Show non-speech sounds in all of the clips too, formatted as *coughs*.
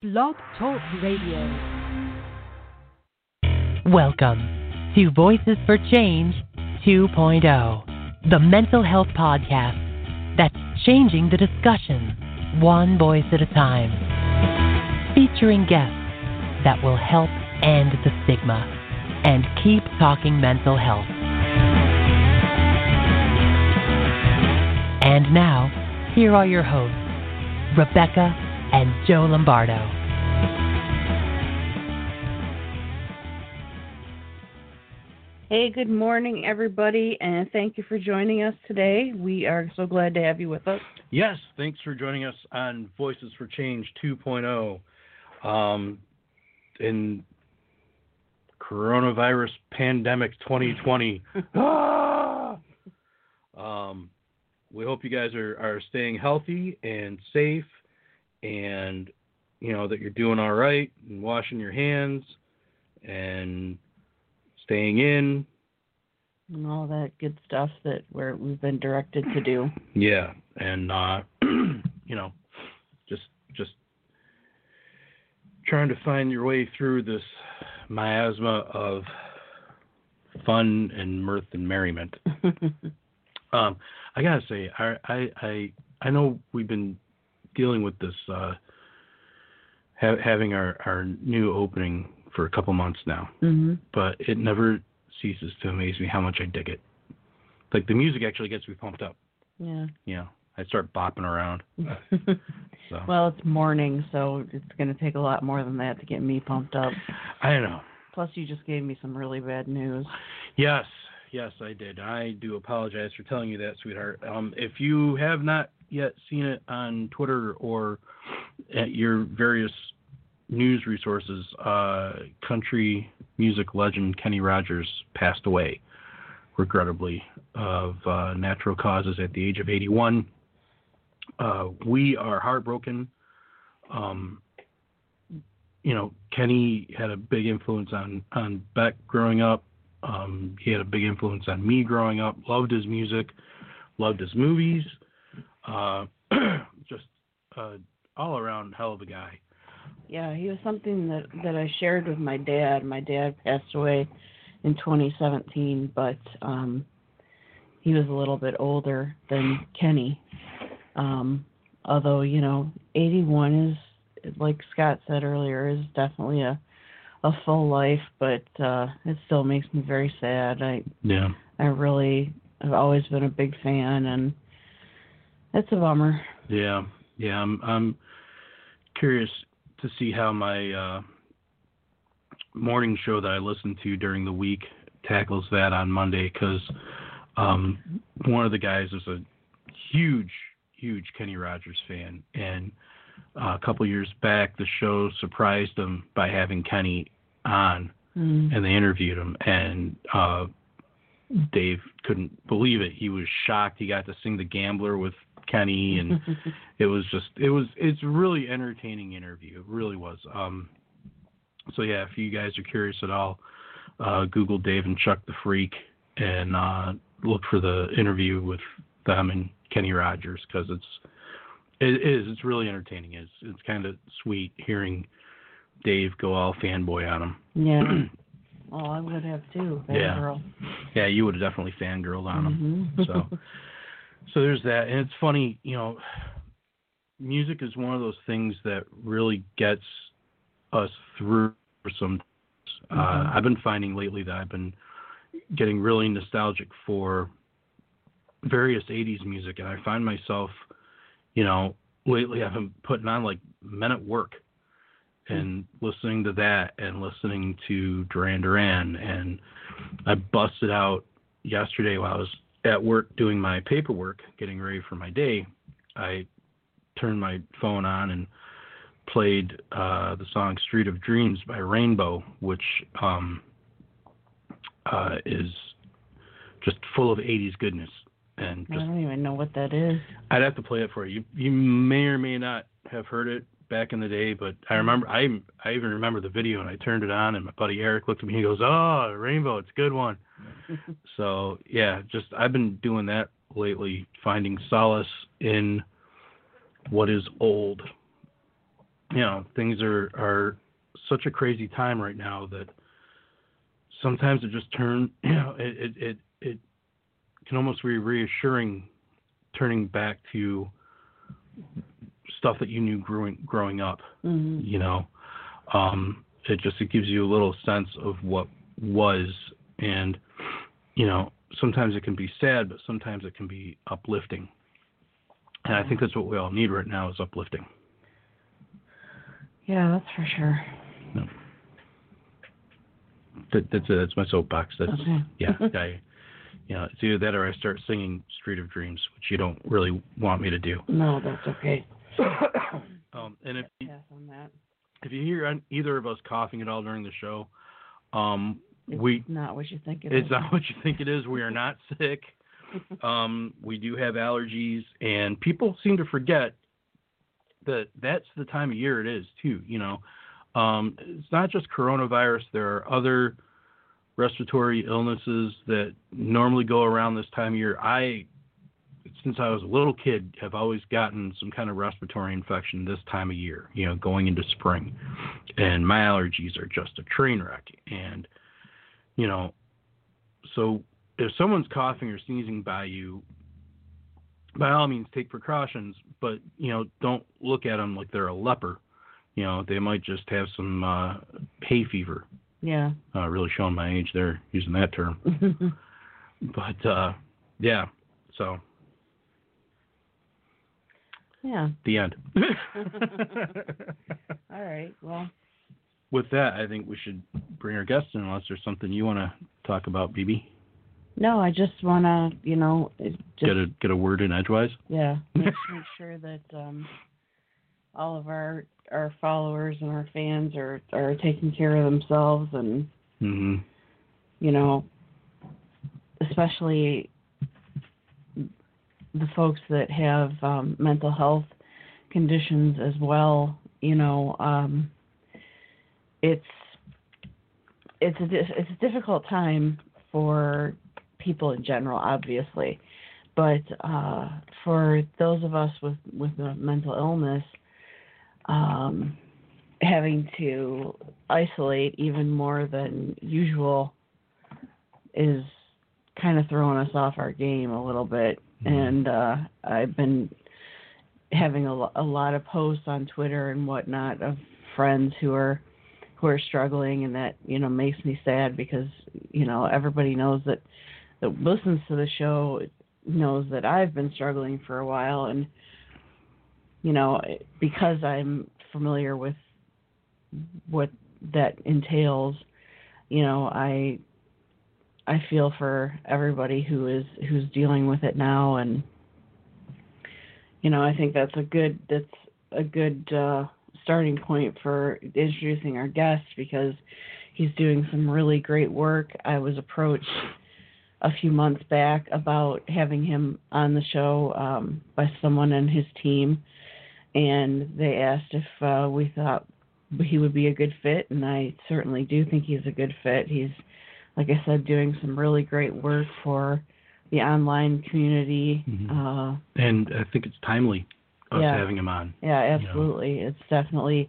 Blog Talk Radio. Welcome to Voices for Change 2.0, the mental health podcast that's changing the discussion one voice at a time, featuring guests that will help end the stigma and keep talking mental health. And now, here are your hosts, Rebecca and Joe Lombardo. Hey, good morning, everybody, and thank you for joining us today. We are so glad to have you with us. Yes, thanks for joining us on Voices for Change 2.0. Um, in coronavirus pandemic 2020. *laughs* ah! um, we hope you guys are, are staying healthy and safe and you know that you're doing all right and washing your hands and staying in and all that good stuff that we're, we've been directed to do. Yeah, and uh, *clears throat* you know, just just trying to find your way through this miasma of fun and mirth and merriment. *laughs* um, I gotta say, I, I I I know we've been dealing with this, uh, ha- having our our new opening for a couple months now, mm-hmm. but it never ceases to amaze me how much I dig it. Like the music actually gets me pumped up. Yeah. Yeah. I start bopping around. *laughs* so. Well, it's morning, so it's going to take a lot more than that to get me pumped up. I know. Plus, you just gave me some really bad news. Yes, yes, I did. I do apologize for telling you that, sweetheart. Um, if you have not yet seen it on Twitter or at your various news resources, uh, country music legend Kenny Rogers passed away, regrettably, of uh, natural causes at the age of 81. Uh, we are heartbroken. Um, you know, Kenny had a big influence on on Beck growing up. Um, he had a big influence on me growing up. Loved his music, loved his movies. Uh, *clears throat* just uh, all around hell of a guy. Yeah, he was something that that I shared with my dad. My dad passed away in 2017, but um, he was a little bit older than Kenny. Um, although you know, 81 is like Scott said earlier, is definitely a a full life, but uh, it still makes me very sad. I yeah, I really have always been a big fan, and it's a bummer. Yeah, yeah. I'm I'm curious to see how my uh, morning show that I listen to during the week tackles that on Monday because um, one of the guys is a huge, huge Kenny Rogers fan, and uh, a couple years back the show surprised him by having Kenny on, Mm. and they interviewed him, and uh, Dave couldn't believe it. He was shocked. He got to sing The Gambler with Kenny, and *laughs* it was just it was it's really entertaining interview. It really was. Um, so yeah, if you guys are curious at all, uh, Google Dave and Chuck the Freak and uh, look for the interview with them and Kenny Rogers because it's it is it's really entertaining. It's it's kind of sweet hearing Dave go all fanboy on him. yeah. *clears throat* Oh, I would have too. Bad Yeah. Yeah, you would have definitely fangirled on him. Mhm. So, *laughs* so there's that, and it's funny, you know, music is one of those things that really gets us through some. Uh, Mhm. I've been finding lately that I've been getting really nostalgic for various '80s music, and I find myself, you know, lately I've been putting on like Men at Work. And listening to that, and listening to Duran Duran, and I busted out yesterday while I was at work doing my paperwork, getting ready for my day. I turned my phone on and played uh, the song "Street of Dreams" by Rainbow, which um, uh, is just full of '80s goodness. And I don't even know what that is. I'd have to play it for you. You may or may not have heard it back in the day, but I remember I I even remember the video and I turned it on and my buddy Eric looked at me and he goes, "Oh, Rainbow, it's a good one." So yeah, just I've been doing that lately, finding solace in what is old. You know things are are such a crazy time right now that sometimes it just turn *clears throat* you know it it it, it can almost be reassuring turning back to stuff that you knew growing growing up hmm you know? Um it just it gives you a little sense of what was and you know sometimes it can be sad but sometimes it can be uplifting and i think that's what we all need right now is uplifting Yeah, that's for sure. that, that's that's my soapbox that's Okay. *laughs* yeah i you know it's either that or i start singing street of dreams which you don't really want me to do No, that's okay. *coughs* um and if you, if you hear either of us coughing at all during the show um It's we not what you think it It's is. not what you think it is. We are not *laughs* sick. Um, we do have allergies, and people seem to forget that that's the time of year it is too. You know, um, it's not just coronavirus. There are other respiratory illnesses that normally go around this time of year. I, since I was a little kid, have always gotten some kind of respiratory infection this time of year. You know, going into spring, and my allergies are just a train wreck. And you know, so if someone's coughing or sneezing by you, by all means take precautions, but you know don't look at them like they're a leper. You know they might just have some uh, hay fever. Yeah. Uh, really showing my age there using that term, *laughs* but uh, yeah. So yeah. the end. *laughs* All right. Well, With that, I think we should bring our guests in unless there's something you want to talk about, BB. no, I just want to, you know, just Get a get a word in edgewise. yeah, *laughs* make, make sure that um all of our our followers and our fans are are taking care of themselves and hmm you know, especially the folks that have um, mental health conditions as well. You know, um, it's it's a it's a difficult time for people in general, obviously, but uh, for those of us with with a mental illness. Um, having to isolate even more than usual is kind of throwing us off our game a little bit. Mhm. And uh, I've been having a, a lot of posts on Twitter and whatnot of friends who are who are struggling, and that you know makes me sad because you know everybody knows that that listens to the show knows that I've been struggling for a while, and you know because I'm familiar with what that entails, you know I I feel for everybody who is who's dealing with it now, and you know I think that's a good that's a good uh, starting point for introducing our guest because he's doing some really great work. I was approached a few months back about having him on the show um, by someone in his team, and they asked if uh, we thought he would be a good fit, and I certainly do think he's a good fit. He's like I said, doing some really great work for the online community. Mhm. Uh, And I think it's timely us Yeah. having him on. yeah, absolutely. It's definitely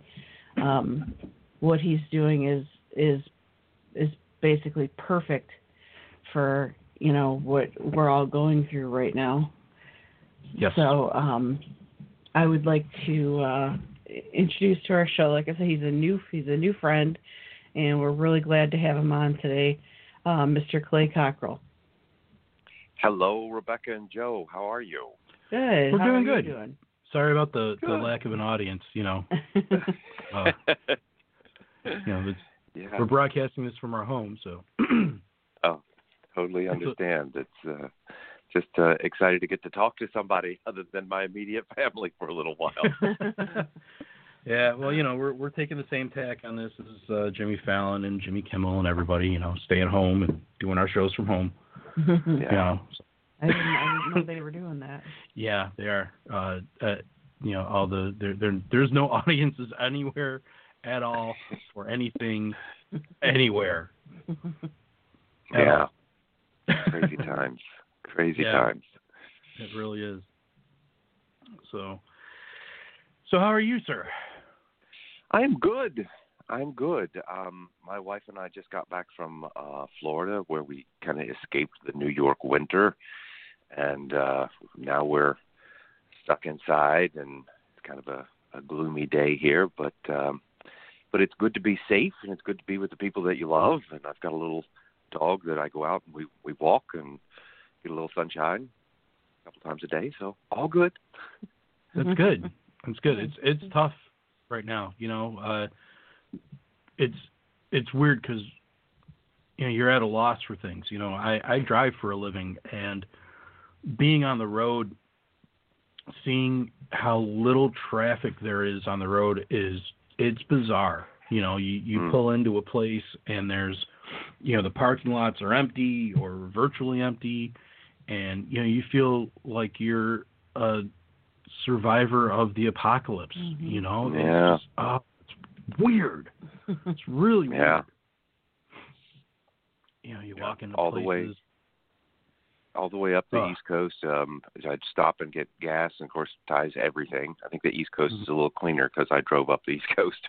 um, what he's doing is is is basically perfect for you know what we're all going through right now. Yes. So um, I would like to uh, introduce to our show. Like I said, he's a new he's a new friend, and we're really glad to have him on today, uh, Mr. Clay Cockrell. Hello, Rebecca and Joe. How are you? Good. We're How doing are good. You doing? Sorry about the, the lack of an audience. You know, *laughs* uh, you know, it's, yeah, we're broadcasting this from our home, so *clears throat* oh, totally understand. It's uh, just uh, excited to get to talk to somebody other than my immediate *laughs* family for a little while. *laughs* yeah. Well, you know, we're we're taking the same tack on this as uh, Jimmy Fallon and Jimmy Kimmel and everybody. You know, staying home and doing our shows from home. Yeah. You know, so, I didn't, I didn't know they were doing that. *laughs* yeah, they are. Uh, uh, you know, all the there there there's no *laughs* audiences anywhere at all for anything anywhere. *laughs* at yeah, crazy times. Crazy Yeah. times. It really is. So, so how are you, sir? I am good. I'm good. Um, my wife and I just got back from uh, Florida, where we kind of escaped the New York winter, and uh, now we're stuck inside, and it's kind of a, a gloomy day here. But um, but it's good to be safe, and it's good to be with the people that you love. And I've got a little dog that I go out and we we walk and get a little sunshine a couple times a day. So all good. *laughs* That's good. That's good. It's it's tough right now. You know, uh, it's it's weird because you know you're at a loss for things. You know, I I drive for a living, and being on the road, seeing how little traffic there is on the road is it's bizarre. You know, you you Mm. pull into a place and there's you know the parking lots are empty or virtually empty, and you know you feel like you're a survivor of the apocalypse. Mhm. You know, Yeah. it's, just, oh, it's weird. It's really weird. Yeah. You know, you Yeah, walk into all the places. way all the way up the Oh. East Coast. Um, I'd stop and get gas, and of course, ties everything. I think the East Coast Mm-hmm. is a little cleaner because I drove up the East *laughs* Coast.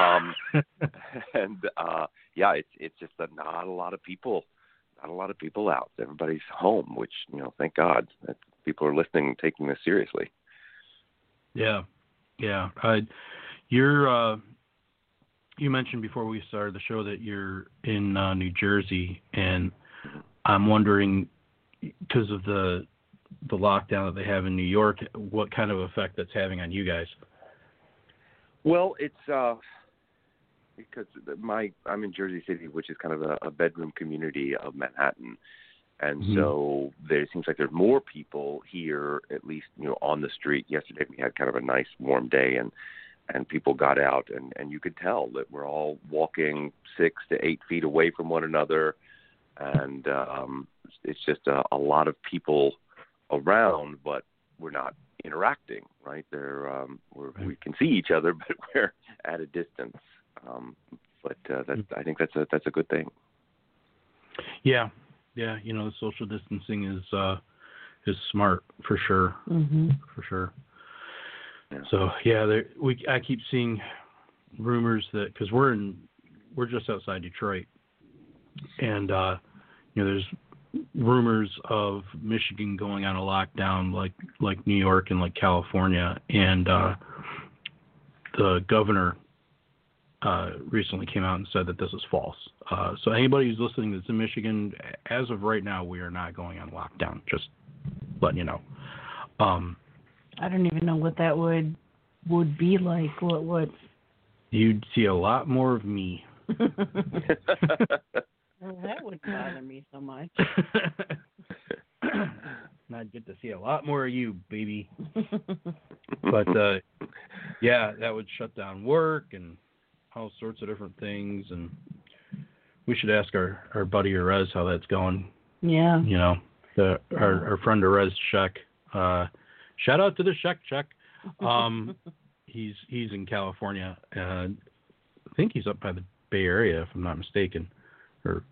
Um, *laughs* and uh, yeah, it's it's just that not a lot of people, not a lot of people out. Everybody's home, which you know, thank God that people are listening and taking this seriously. Yeah, yeah. Uh, you're. Uh, you mentioned before we started the show that you're in uh, New Jersey, and I'm wondering because of the the lockdown that they have in New York, what kind of effect that's having on you guys. Well, it's uh because my I'm in Jersey City, which is kind of a, a bedroom community of Manhattan, and Mhm. so there seems like there's more people here, at least you know on the street. Yesterday we had kind of a nice warm day, and and people got out, and and you could tell that we're all walking six to eight feet away from one another, and um it's just a, a lot of people around, but we're not interacting, right? They're um, we're, Right. we can see each other, *laughs* but we're at a distance. Um, but uh, that I think that's a that's a good thing. Yeah, yeah. You know, the social distancing is uh, is smart for sure, hmm for sure. Yeah. So yeah, there, we I keep seeing rumors that because we're in we're just outside Detroit, and uh, you know there's rumors of Michigan going on a lockdown like like New York and like California, and uh, the governor uh, recently came out and said that this is false. Uh, so anybody who's listening that's in Michigan, as of right now, we are not going on lockdown. Just letting you know. Um, I don't even know what that would would be like. What what? you'd see a lot more of me. *laughs* *laughs* well, *laughs* that would bother me so much. *laughs* and I'd get to see a lot more of you, baby. *laughs* But uh, yeah, that would shut down work and all sorts of different things. And we should ask our our buddy Erez how that's going. yeah. You know, the our our friend Erez Sheck. Uh, shout out to the Sheck Check. Um, he's he's in California. Uh, I think he's up by the Bay Area, if I'm not mistaken, or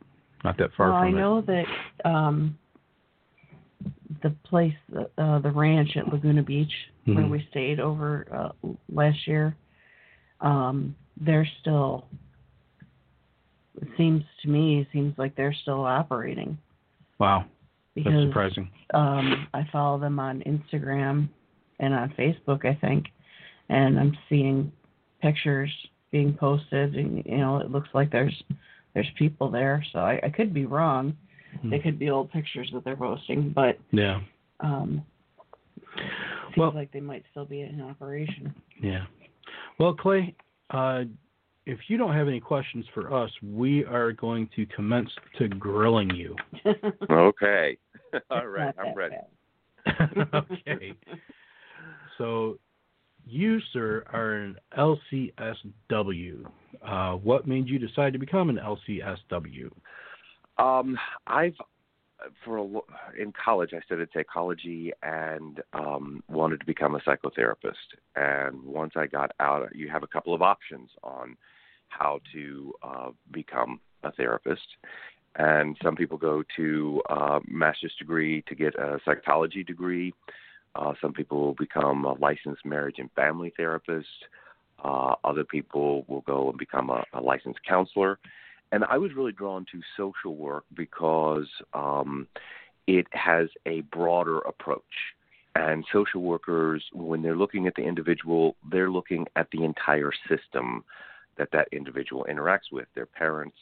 not that far well, I it. know that um the place, uh, the ranch at Laguna Beach, where Mhm. we stayed over uh, last year, um, they're still. It seems to me, seems like they're still operating Wow, that's surprising. um, I follow them on Instagram and on Facebook, I think, and I'm seeing pictures being posted, and you know, it looks like there's there's people there. So I, I could be wrong. They Hmm. could be old pictures that they're posting, but Yeah, um, seems Well- like they might still be in operation. yeah. Well, Clay, uh, if you don't have any questions for us, we are going to commence to grilling you. *laughs* okay. *laughs* All It's right, not I'm ready. *laughs* okay. So, you, sir, are an LCSW. Uh, what made you decide to become an LCSW? Um, I've for a, in college I studied psychology and um, wanted to become a psychotherapist. And once I got out, you have a couple of options on how to uh, become a therapist. And some people go to a master's degree to get a psychology degree. Uh, some people will become a licensed marriage and family therapist. Uh, other people will go and become a, a licensed counselor. And I was really drawn to social work because um, it has a broader approach. And social workers, when they're looking at the individual, they're looking at the entire system that that individual interacts with their parents,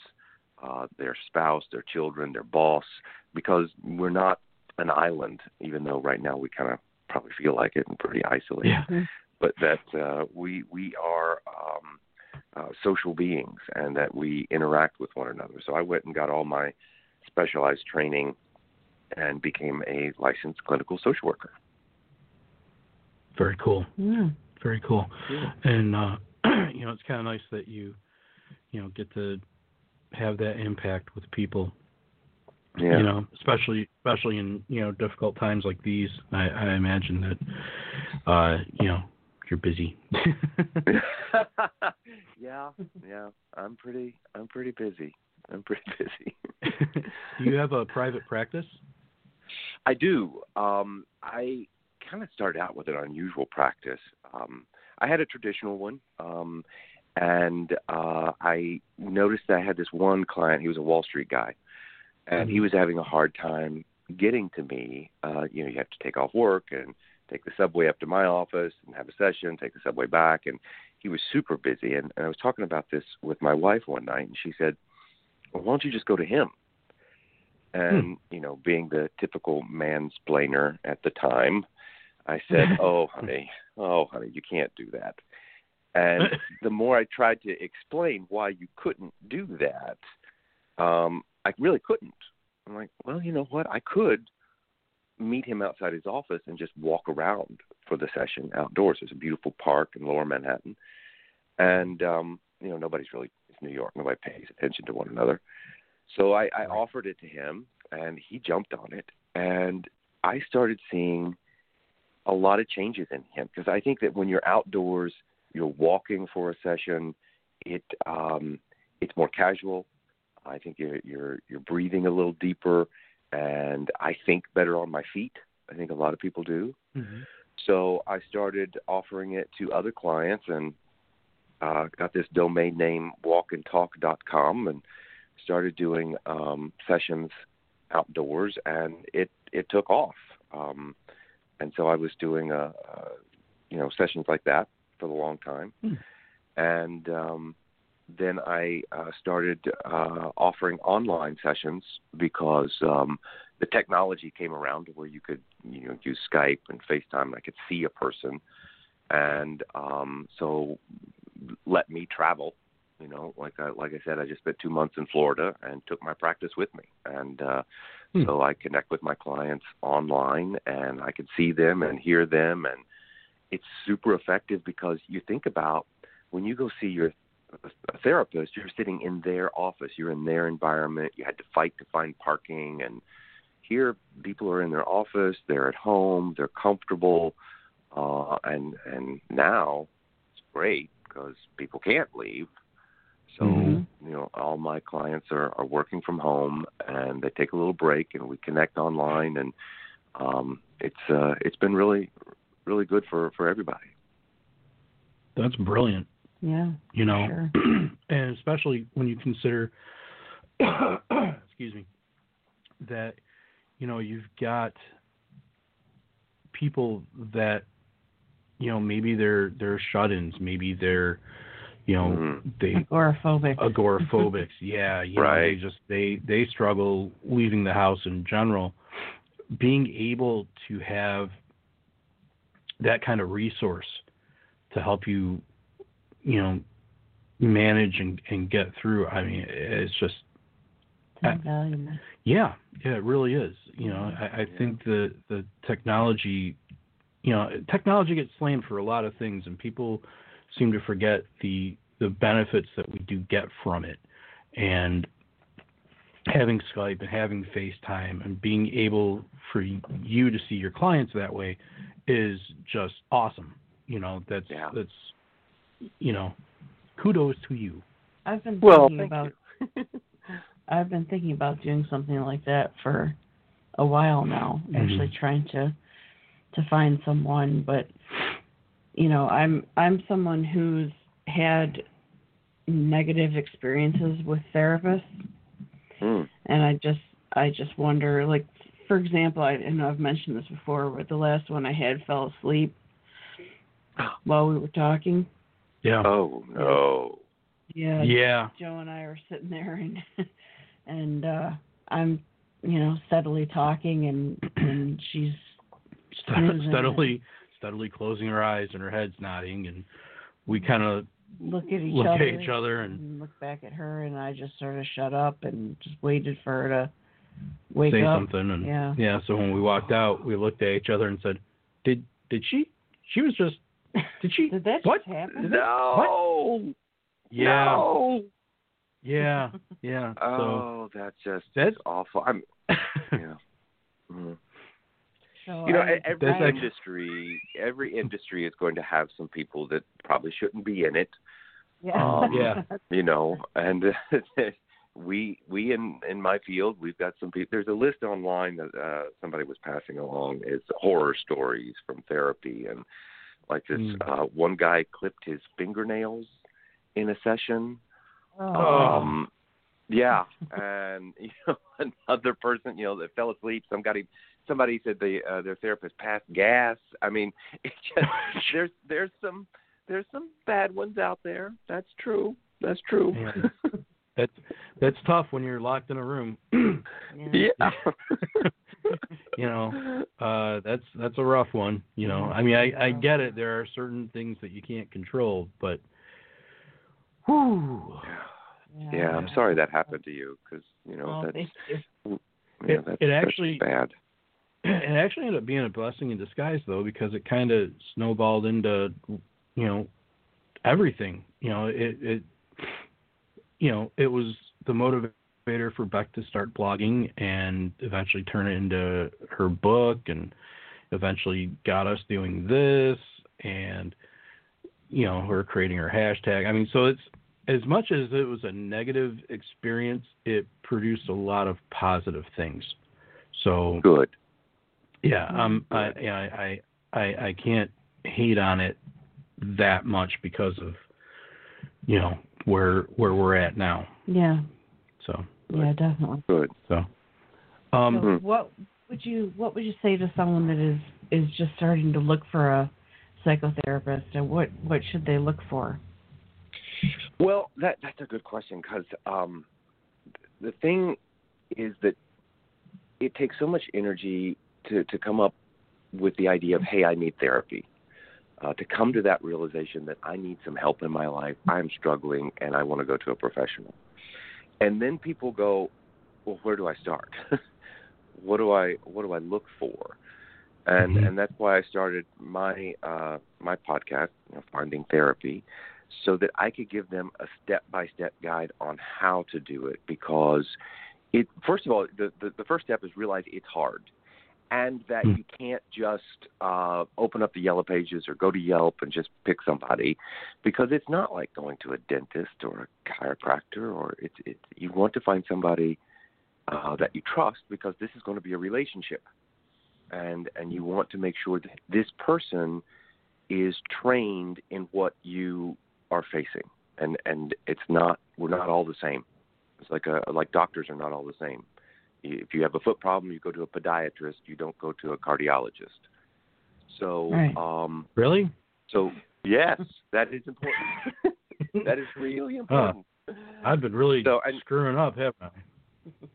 uh, their spouse, their children, their boss, because we're not an island, even though right now we kind of probably feel like it and pretty isolated. Yeah. But that uh, we we are um, uh, social beings and that we interact with one another. So I went and got all my specialized training and became a licensed clinical social worker. Very cool. Yeah. Very cool. Yeah. And uh, *clears throat* you know, it's kind of nice that you, you know, get to have that impact with people. Yeah. You know, especially especially in you know difficult times like these. I, I imagine that, uh, you know, you're busy. *laughs* yeah, yeah. I'm pretty I'm pretty busy. I'm pretty busy. *laughs* Do you have a private practice? I do. Um, I kind of started out with an unusual practice. Um, I had a traditional one, um, and uh, I noticed that I had this one client. He was a Wall Street guy, and he was having a hard time getting to me. Uh, you know, you have to take off work and take the subway up to my office and have a session, take the subway back, and he was super busy. And, and I was talking about this with my wife one night, and she said, well, "Why don't you just go to him?" And you know, being the typical mansplainer at the time, I said, *laughs* "Oh, honey, oh, honey, you can't do that." And *laughs* the more I tried to explain why you couldn't do that, um, I really couldn't. I'm like, well, you know what? I could meet him outside his office and just walk around for the session outdoors. There's a beautiful park in Lower Manhattan, and um, you know nobody's really it's New York. Nobody pays attention to one another. So I, I offered it to him, and he jumped on it, and I started seeing a lot of changes in him because I think that when you're outdoors, you're walking for a session, it um, it's more casual. I think you're you're you're breathing a little deeper, and I think better on my feet. I think a lot of people do. Mm-hmm. So I started offering it to other clients and uh, got this domain name walkandtalk.com and started doing um, sessions outdoors, and it it took off. Um, and so I was doing a, a you know sessions like that for a long time, Hmm. and um, then I uh, started uh, offering online sessions because um, the technology came around where you could you know use Skype and FaceTime. And I could see a person, and um, so let me travel. You know, like I, like I said, I just spent two months in Florida and took my practice with me, and uh, Hmm. so I connect with my clients online, and I can see them and hear them, and it's super effective because you think about when you go see your a therapist, you're sitting in their office, you're in their environment, you had to fight to find parking, and here people are in their office, they're at home, they're comfortable, uh, and and now it's great because people can't leave. So Mhm. you know, all my clients are are working from home, and they take a little break, and we connect online, and um, it's uh, it's been really really good for for everybody. That's brilliant. Yeah. You know, Sure. *clears throat* and especially when you consider, *coughs* excuse me, that you know you've got people that you know maybe they're they're shut-ins, maybe they're you know Mhm. they Agoraphobic. agoraphobics. *laughs* yeah, you know, Right. they just they they struggle leaving the house in general. Being able to have that kind of resource to help you, you know, manage and, and get through. I mean, it's just Invaluable. yeah, yeah, it really is. You know, I, I Yeah. think the the technology, you know, technology gets slammed for a lot of things, and people seem to forget the the benefits that we do get from it, and having Skype and having FaceTime and being able for you to see your clients that way is just awesome. You know, that's Yeah. that's you know, kudos to you. I've been Well, thinking thank about *laughs* I've been thinking about doing something like that for a while now. Mhm. Actually trying to to find someone, but you know, I'm I'm someone who's had negative experiences with therapists, Hmm. and I just I just wonder, like for example, I, I know I've mentioned this before, but the last one I had fell asleep *gasps* while we were talking. Yeah. Oh no. Yeah, yeah. Joe and I are sitting there, and *laughs* and uh, I'm you know steadily talking, and and she's snoozing steadily steadily closing her eyes and her head's nodding and we kind of look at each look other at each other and and look back at her, and I just sort of shut up and just waited for her to wake say up. something and Yeah. so when we walked out we looked at each other and said did did she she was just did she Did that what just happen? No. yeah No. yeah yeah *laughs* so Oh, that's just That's- awful. I'm. *laughs* Yeah. Mhm. So You know, I, e- every That's industry, every industry is going to have some people that probably shouldn't be in it. yeah. um, *laughs* Yeah. You know, and we we in in my field, we've got some people. There's a list online that uh, somebody was passing along. It's horror stories from therapy, and like this Mm. uh, one guy clipped his fingernails in a session. Oh. Um, yeah, and *laughs* you know another person, you know, that fell asleep. Somebody, somebody said the uh, their therapist passed gas. I mean, *laughs* it just there's there's some there's some bad ones out there. That's true. That's true. Yeah. *laughs* that's that's tough when you're locked in a room. *clears throat* Yeah. yeah. *laughs* you know uh that's that's a rough one you know. I mean i i get it. There are certain things that you can't control but whew, yeah, I'm sorry that happened to you because you know Well, that's thank you. yeah, It- that's, it that's actually- bad. *clears throat* it actually ended up being a blessing in disguise though because it kind of snowballed into you know everything. You know it it you know it was the motivator for beck to start blogging and eventually turn it into her book and eventually got us doing this and you know her creating her hashtag. I mean so it's as much as it was a negative experience it produced a lot of positive things. So Good. yeah, um, I, yeah, I, I, I can't hate on it that much because of, you know, where where we're at now. Yeah. So, Yeah, definitely. Good. so, um, so what would you what would you say to someone that is is just starting to look for a psychotherapist and what what should they look for? Well, that that's a good question because um, the thing is that it takes so much energy to to come up with the idea of hey, I need therapy. Uh, to come to that realization that I need some help in my life, I'm struggling, and I want to go to a professional. And then people go, well, where do I start? *laughs* what do I what do I look for? And Mhm. and that's why I started my uh, my podcast, you know, Finding Therapy, so that I could give them a step by step guide on how to do it. Because it first of all, the, the the first step is realize it's hard, and that Hmm. you can't just uh, open up the yellow pages or go to Yelp and just pick somebody, because it's not like going to a dentist or a chiropractor or it's it's you want to find somebody uh, that you trust because this is going to be a relationship, and and you want to make sure that this person is trained in what you are facing, and and it's not we're not all the same. It's like a like doctors are not all the same. If you have a foot problem, you go to a podiatrist. You don't go to a cardiologist. So Right. um really? so yes, that is important. *laughs* that is really important. I've been really So, and- screwing up, haven't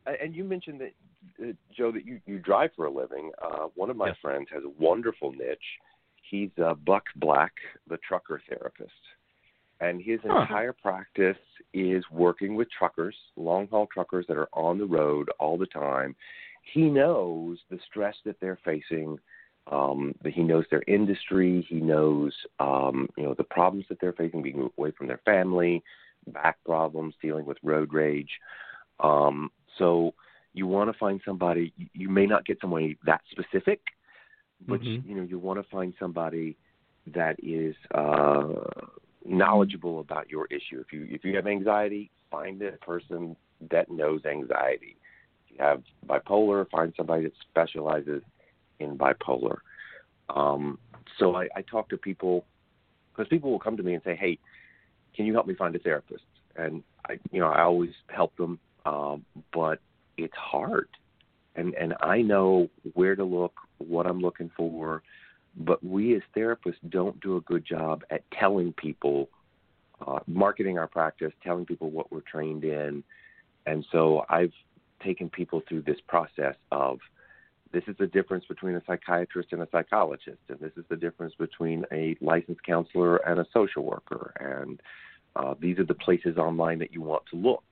I? And you mentioned that, uh, Joe, that you, you drive for a living. Uh, one of my Yes. friends has a wonderful niche. He's uh, Buck Black, the trucker therapist. And his Huh. entire practice is working with truckers, long haul truckers that are on the road all the time. He knows the stress that they're facing. Um, that he knows their industry. He knows, um, you know, the problems that they're facing, being away from their family, back problems, dealing with road rage. Um, so you want to find somebody. you- You may not get somebody that specific, but Mhm. you know you want to find somebody that is uh, knowledgeable about your issue. If you if you have anxiety, find a person that knows anxiety. If you have bipolar, find somebody that specializes in bipolar. Um, so I, I talk to people because people will come to me and say, "Hey, can you help me find a therapist? And I, you know, I always help them, um, but it's hard. And and I know where to look, what I'm looking for, but we as therapists don't do a good job at telling people, uh, marketing our practice, telling people what we're trained in. And so I've taken people through this process of this is the difference between a psychiatrist and a psychologist, and this is the difference between a licensed counselor and a social worker, and uh, these are the places online that you want to look,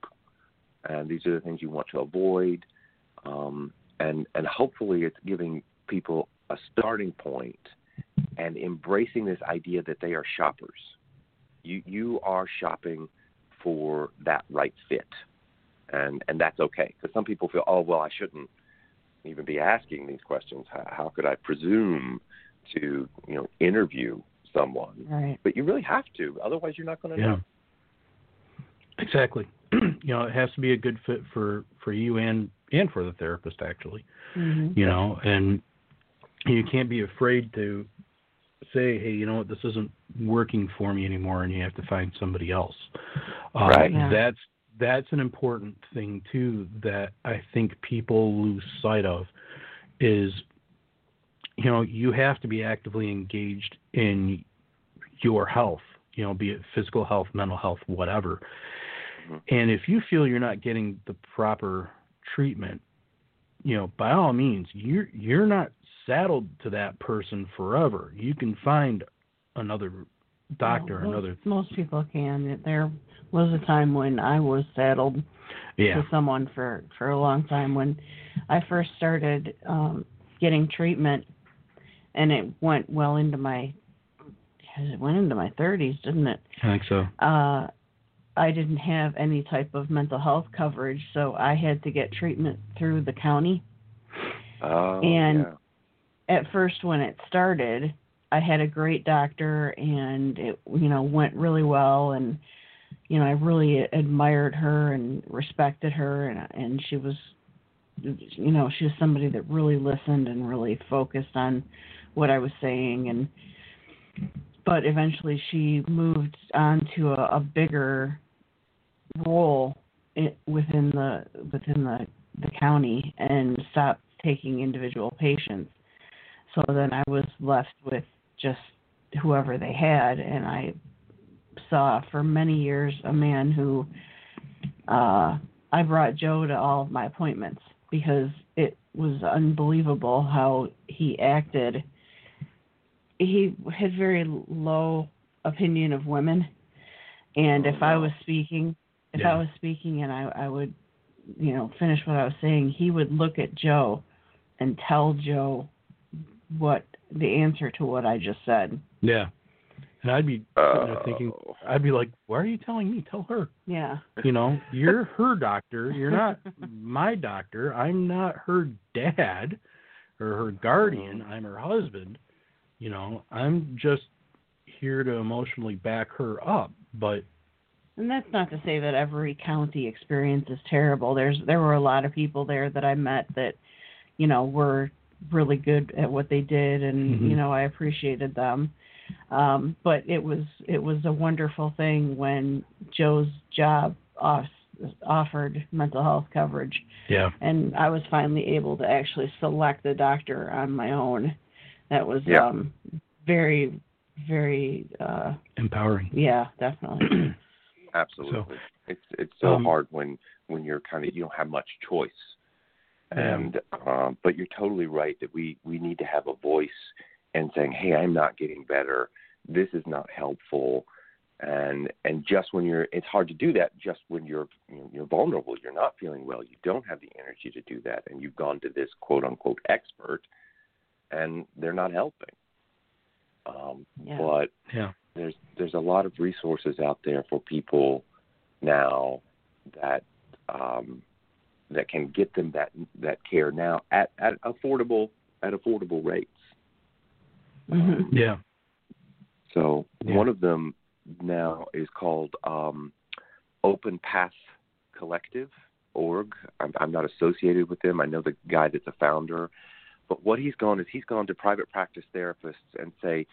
and these are the things you want to avoid, um, and and hopefully it's giving people a starting point and embracing this idea that they are shoppers. You you are shopping for that right fit, and and that's okay because some people feel oh well I shouldn't even be asking these questions. How, how could I presume to, you know, interview someone? Right. But you really have to, otherwise you're not going to Yeah. know. Exactly. *clears throat* you know, it has to be a good fit for for you and and for the therapist actually. Mhm. You know, and you can't be afraid to say, hey, you know what, this isn't working for me anymore, and you have to find somebody else. Uh, Right. Yeah. That's that's an important thing too that I think people lose sight of is you know you have to be actively engaged in your health you know be it physical health mental health whatever Mhm. and if you feel you're not getting the proper treatment you know by all means you're you're not saddled to that person forever you can find another doctor Well, most, another Most people can. There was a time when I was saddled yeah to someone for for a long time when I first started um getting treatment and it went well into my it went into my 30s, didn't it? i think so Uh I didn't have any type of mental health coverage, so I had to get treatment through the county. Oh, And- yeah. At first when it started, I had a great doctor and it you know went really well and you know I really admired her and respected her and and she was you know she was somebody that really listened and really focused on what I was saying and but eventually she moved on to a, a bigger role within the within the the county and stopped taking individual patients so then I was left with just whoever they had, and I saw for many years a man who uh, I brought Joe to all of my appointments because it was unbelievable how he acted. He had very low opinion of women, and Oh, if I was speaking, if Yeah. I was speaking and I, I would, you know, finish what I was saying, he would look at Joe and tell Joe what the answer to what I just said. yeah and i'd be sitting there Uh, thinking i'd be like why are you telling me tell her Yeah. You know, *laughs* you're her doctor. You're not my doctor. I'm not her dad or her guardian. I'm her husband. You know, I'm just here to emotionally back her up. But And that's not to say that every county experience is terrible. There's there were a lot of people there that I met that, you know, were really good at what they did and Mhm. you know, I appreciated them. Um, but it was it was a wonderful thing when Joe's job off, offered mental health coverage yeah, and I was finally able to actually select the doctor on my own. That was Yeah. um very very uh empowering. yeah, definitely. *clears throat* Absolutely. it's it's so um, hard when when you're kind of you don't have much choice. Yeah. And um, but you're totally right that we we need to have a voice and saying, "Hey, I'm not getting better. This is not helpful." And and just when you're, it's hard to do that. Just when you're you know, you're vulnerable, you're not feeling well, you don't have the energy to do that, and you've gone to this quote unquote expert, and they're not helping. Um, Yeah. But Yeah, there's there's a lot of resources out there for people now that um, that can get them that that care now at, at affordable at affordable rates. Mhm. yeah, So Yeah. one of them now is called um, Open Path Collective org. I'm, I'm not associated with them. I know the guy that's a founder, but what he's gone is he's gone to private practice therapists and say,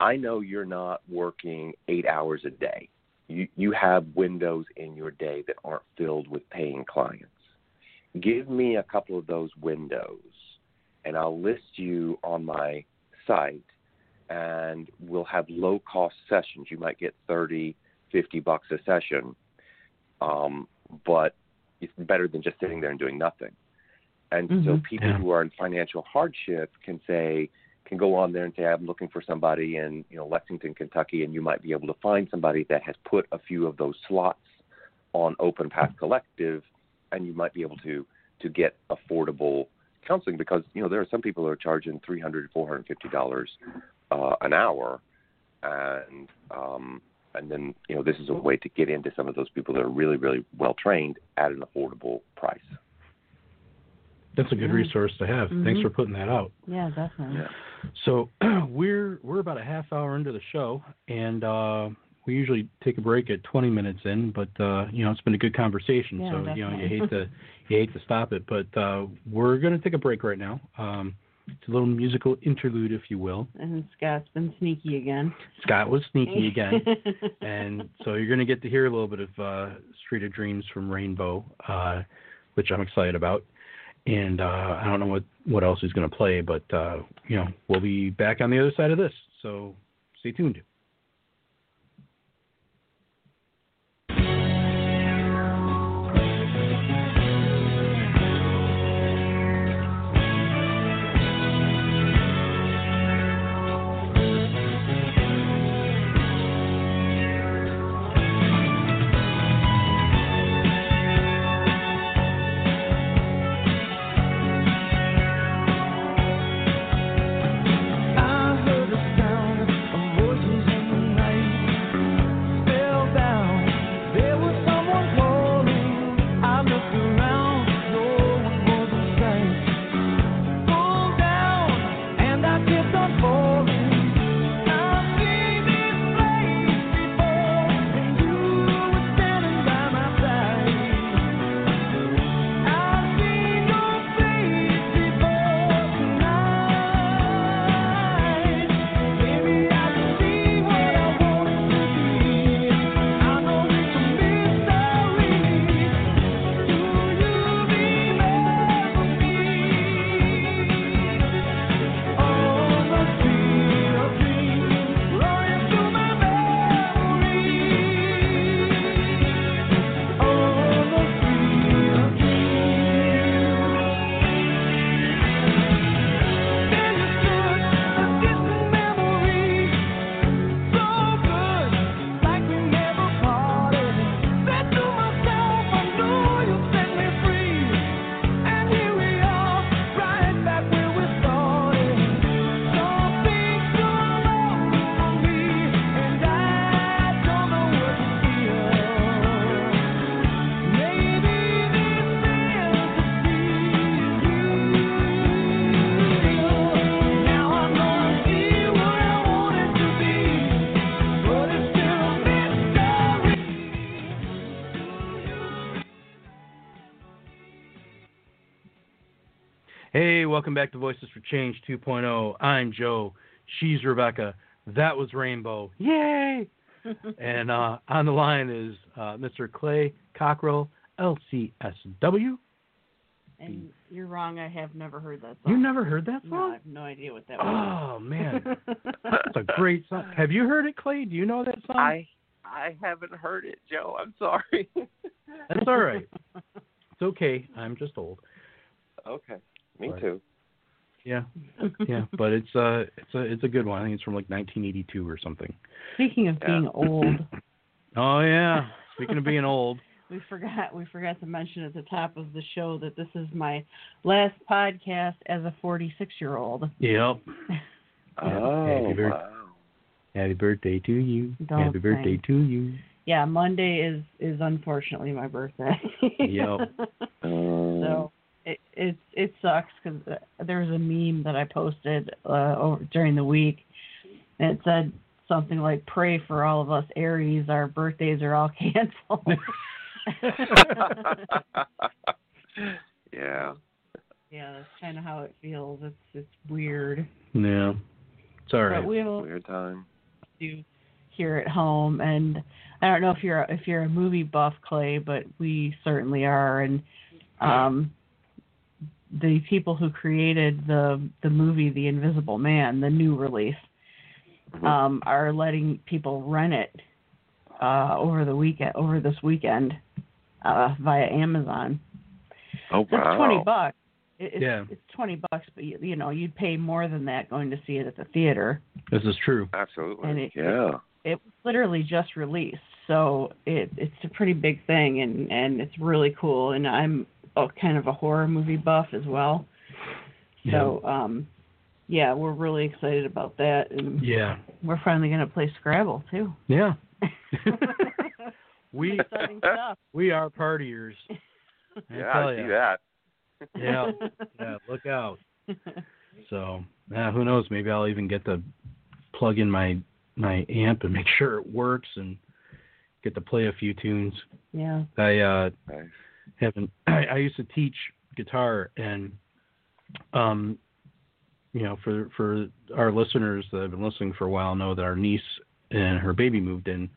I know you're not working eight hours a day. you, you have windows in your day that aren't filled with paying clients. Give me a couple of those windows, and I'll list you on my site, and we'll have low cost sessions. You might get 30, 50 bucks a session, um, but it's better than just sitting there and doing nothing. And so Mhm. people Yeah. who are in financial hardship can say, can go on there and say, I'm looking for somebody in, you know, Lexington, Kentucky, and you might be able to find somebody that has put a few of those slots on Open Path Collective, and you might be able to to get affordable counseling because you know there are some people who are charging three hundred, four hundred fifty dollars uh, an hour, and um, and then you know this is a way to get into some of those people that are really really well trained at an affordable price. That's a good Yeah. resource to have. Thanks Mhm. for putting that out. Yeah, definitely. Yeah. So *clears throat* we're we're about a half hour into the show, and uh, we usually take a break at 20 minutes in. But uh, you know, it's been a good conversation. Yeah, so you know, you hate to you hate to stop it, but uh, we're gonna take a break right now. Um, it's a little musical interlude, if you will. And Scott's been sneaky again. Scott was sneaky *laughs* again, and so you're gonna get to hear a little bit of uh, Street of Dreams from Rainbow, uh, which I'm excited about. And uh, I don't know what what else he's gonna play, but uh, you know, we'll be back on the other side of this. So stay tuned. Welcome back to Voices for Change 2.0. I'm Joe. She's Rebecca. That was Rainbow. Yay! *laughs* and uh, on the line is uh, Mr. Clay Cockrell, LCSW. and you're wrong. I have never heard that song. You never heard that No, I have no idea what that was. Oh man, *laughs* that's a great song. Have you heard it, Clay? Do you know that song? I I haven't heard it, Joe. I'm sorry. That's all right. *laughs* It's okay. I'm just old. okay, me Right. too. Yeah, *laughs* yeah, but it's a it's a it's a good one. I think it's from like 1982 or something. Speaking of Yeah. being old, *clears throat* *laughs* Oh yeah. Speaking of being old, we forgot we forgot to mention at the top of the show that this is my last podcast as a 46 year old. yep. *laughs* Oh, Happy birthday. wow. Happy birthday to you. Don't Happy birthday sing. to you. Yeah, Monday is is unfortunately my birthday. Yep. So it it it sucks because there was a meme that I posted uh, over during the week, and it said something like "Pray for all of us Aries. Our birthdays are all *laughs* canceled." *laughs* yeah. yeah, that's kind of how it feels. It's it's weird, Yeah. It's all right. but we'll Weird time. do here at home, and I don't know if you're if you're a movie buff, Clay, but we certainly are, and um, the people who created the the movie The Invisible Man, the new release, Mhm. um, are letting people rent it uh, over the weekend over this weekend uh, via Amazon. oh So wow. It's twenty bucks. It's, Yeah. it's twenty bucks, but you, you know you'd pay more than that going to see it at the theater. This is true. Absolutely. And it- yeah. It was literally just released, so it it's a pretty big thing, and and it's really cool. And I'm a, kind of a horror movie buff as well, so um, yeah, we're really excited about that, and Yeah. we're finally gonna play Scrabble too. Yeah. *laughs* we stuff. we are partiers. I yeah, tell I see ya. that. Yeah. Yeah. Look out. So, yeah, who knows? Maybe I'll even get to plug in my my amp and make sure it works and get to play a few tunes. yeah. I uh Nice. *clears throat* I, I used to teach guitar and um you know for for our listeners that have been listening for a while know that our niece and her baby moved in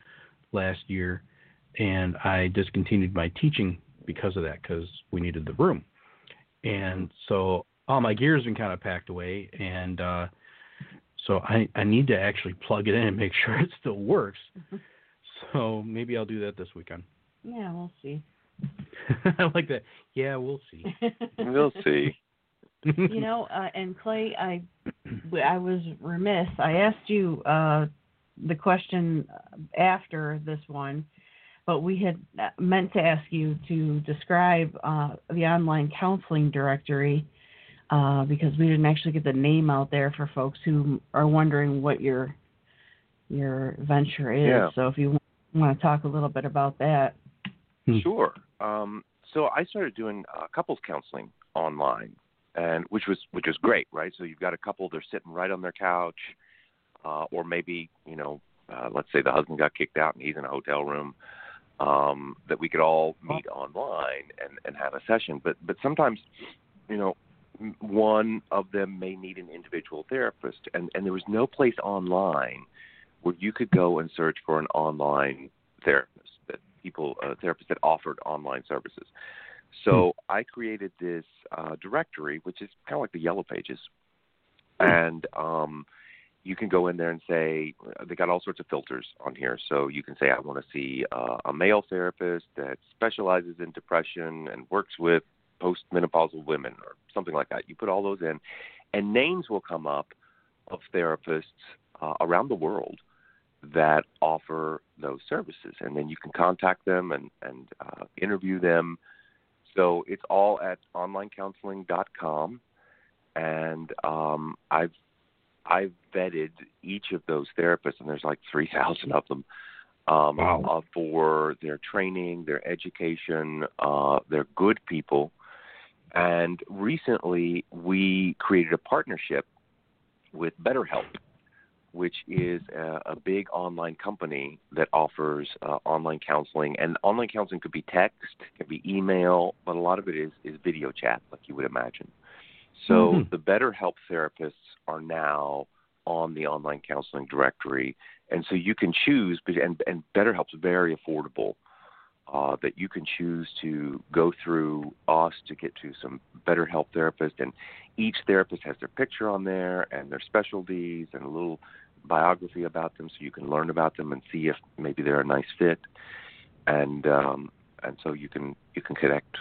last year and I discontinued my teaching because of that cuz we needed the room. And so all my gear's been kind of packed away and uh so I I need to actually plug it in and make *laughs* sure it still works. So maybe I'll do that this weekend. Yeah, we'll see. *laughs* I like that. Yeah, we'll see. We'll see. you know, uh, and Clay, I I was remiss. I asked you uh, the question after this one, but we had meant to ask you to describe uh, the online counseling directory uh, because we didn't actually get the name out there for folks who are wondering what your your venture is. Yeah. So if you want to talk a little bit about that. Hmm. Sure. Um, so I started doing uh, couples counseling online, and which was which was great, right? So you've got a couple they're sitting right on their couch, uh, or maybe you know, uh, let's say the husband got kicked out and he's in a hotel room, um, that we could all meet online and and have a session. But but sometimes, you know. One of them may need an individual therapist, and, and there was no place online where you could go and search for an online therapist people uh, therapists that offered online services. So I created this uh, directory, which is kind of like the Yellow Pages, and um, you can go in there and say they got all sorts of filters on here. So you can say I want to see uh, a male therapist that specializes in depression and works with postmenopausal women or something like that. You put all those in, and names will come up of therapists uh, around the world that offer those services, and then you can contact them and and uh, interview them. So it's all at onlinecounseling.com, and um, I've I've vetted each of those therapists, and there's like three thousand of them. Um, Wow. uh, for their training, their education, uh, they're good people. And recently, we created a partnership with BetterHelp, which is a, a big online company that offers uh, online counseling. And online counseling could be text, could be email, but a lot of it is, is video chat, like you would imagine. So Mhm. the BetterHelp therapists are now on the online counseling directory, and so you can choose. And, and BetterHelp's very affordable. Uh, that you can choose to go through us to get to some BetterHelp therapist, and each therapist has their picture on there and their specialties and a little biography about them, so you can learn about them and see if maybe they're a nice fit, and um, and so you can you can connect